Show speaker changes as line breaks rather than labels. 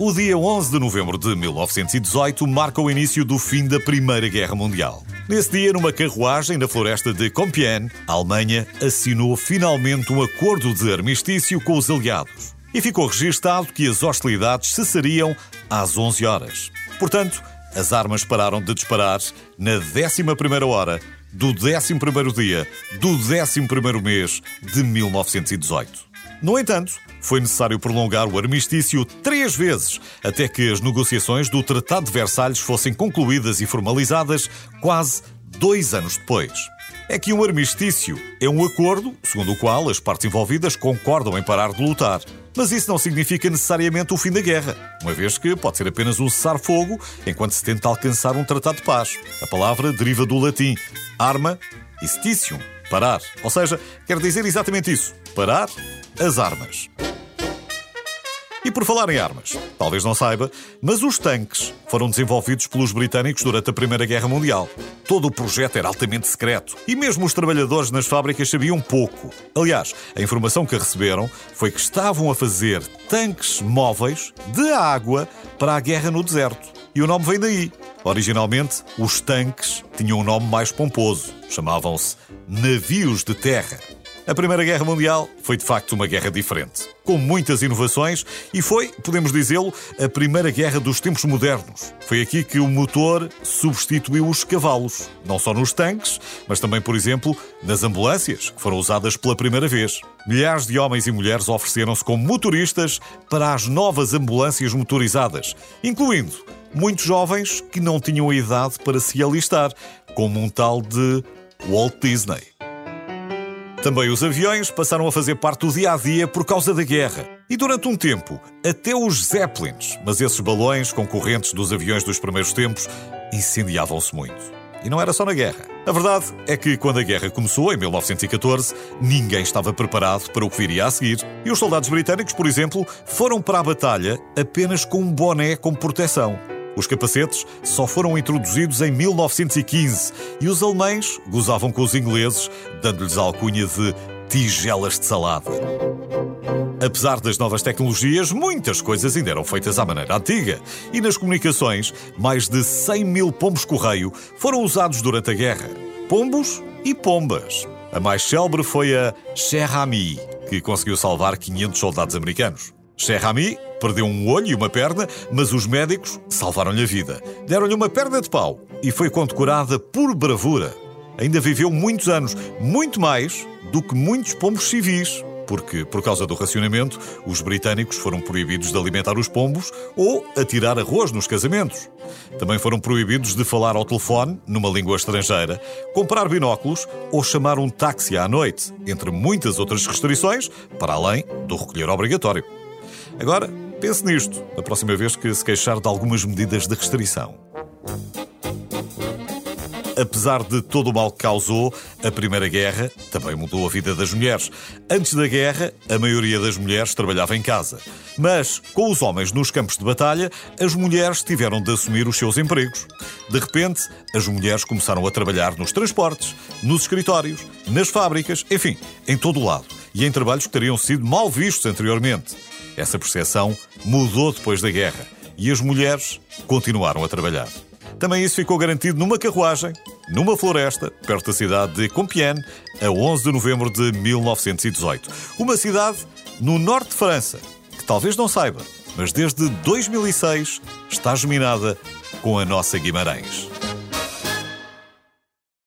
O dia 11 de novembro de 1918 marca o início do fim da Primeira Guerra Mundial. Nesse dia, numa carruagem na floresta de Compiègne, a Alemanha assinou finalmente um acordo de armistício com os aliados. E ficou registado que as hostilidades cessariam às 11 horas. Portanto, as armas pararam de disparar na 11ª hora do 11º dia do 11º mês de 1918. No entanto, foi necessário prolongar o armistício três vezes até que as negociações do Tratado de Versalhes fossem concluídas e formalizadas quase dois anos depois. É que um armistício é um acordo segundo o qual as partes envolvidas concordam em parar de lutar. Mas isso não significa necessariamente o fim da guerra, uma vez que pode ser apenas um cessar-fogo enquanto se tenta alcançar um tratado de paz. A palavra deriva do latim arma stitium, parar. Ou seja, quer dizer exatamente isso: parar as armas. E por falar em armas, talvez não saiba, mas os tanques foram desenvolvidos pelos britânicos durante a Primeira Guerra Mundial. Todo o projeto era altamente secreto e mesmo os trabalhadores nas fábricas sabiam pouco. Aliás, a informação que receberam foi que estavam a fazer tanques móveis de água para a guerra no deserto. E o nome vem daí. Originalmente, os tanques tinham um nome mais pomposo. Chamavam-se navios de terra. A Primeira Guerra Mundial foi de facto uma guerra diferente, com muitas inovações e foi, podemos dizê-lo, a primeira guerra dos tempos modernos. Foi aqui que o motor substituiu os cavalos, não só nos tanques, mas também, por exemplo, nas ambulâncias, que foram usadas pela primeira vez. Milhares de homens e mulheres ofereceram-se como motoristas para as novas ambulâncias motorizadas, incluindo muitos jovens que não tinham a idade para se alistar, como um tal de Walt Disney. Também os aviões passaram a fazer parte do dia a dia por causa da guerra. E durante um tempo, até os Zeppelins, mas esses balões concorrentes dos aviões dos primeiros tempos, incendiavam-se muito. E não era só na guerra. A verdade é que, quando a guerra começou, em 1914, ninguém estava preparado para o que viria a seguir. E os soldados britânicos, por exemplo, foram para a batalha apenas com um boné como proteção. Os capacetes só foram introduzidos em 1915 e os alemães gozavam com os ingleses, dando-lhes a alcunha de tigelas de salada. Apesar das novas tecnologias, muitas coisas ainda eram feitas à maneira antiga. E nas comunicações, mais de 100 mil pombos-correio foram usados durante a guerra. Pombos e pombas. A mais célebre foi a Cher Ami, que conseguiu salvar 500 soldados americanos. Cher Ami Perdeu um olho e uma perna, mas os médicos salvaram-lhe a vida. Deram-lhe uma perna de pau e foi condecorada por bravura. Ainda viveu muitos anos, muito mais do que muitos pombos civis, porque, por causa do racionamento, os britânicos foram proibidos de alimentar os pombos ou atirar arroz nos casamentos. Também foram proibidos de falar ao telefone, numa língua estrangeira, comprar binóculos ou chamar um táxi à noite, entre muitas outras restrições, para além do recolher obrigatório. Agora, Pense nisto da próxima vez que se queixar de algumas medidas de restrição. Apesar de todo o mal que causou, a Primeira Guerra também mudou a vida das mulheres. Antes da guerra, a maioria das mulheres trabalhava em casa. Mas, com os homens nos campos de batalha, as mulheres tiveram de assumir os seus empregos. De repente, as mulheres começaram a trabalhar nos transportes, nos escritórios, nas fábricas, enfim, em todo o lado. E em trabalhos que teriam sido mal vistos anteriormente. Essa percepção mudou depois da guerra e as mulheres continuaram a trabalhar. Também isso ficou garantido numa carruagem, numa floresta, perto da cidade de Compiègne, a 11 de novembro de 1918. Uma cidade no norte de França, que talvez não saiba, mas desde 2006 está geminada com a nossa Guimarães.